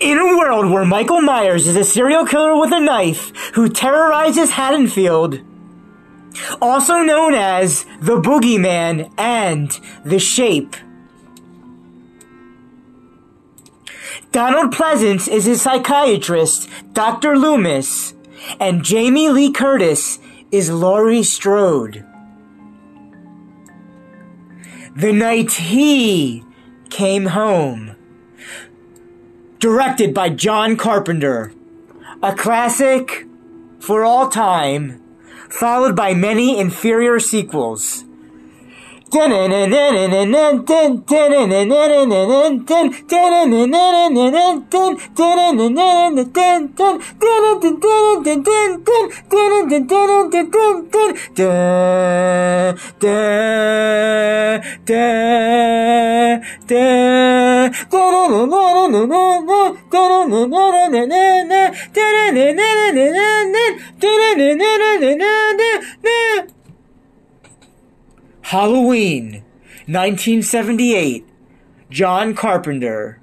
In a world where Michael Myers is a serial killer with a knife who terrorizes Haddonfield, also known as the Boogeyman and the Shape. Donald Pleasence is his psychiatrist, Dr. Loomis, and Jamie Lee Curtis is Laurie Strode. The night he came home. Directed by John Carpenter. A classic for all time, followed by many inferior sequels. Halloween, 1978. John Carpenter.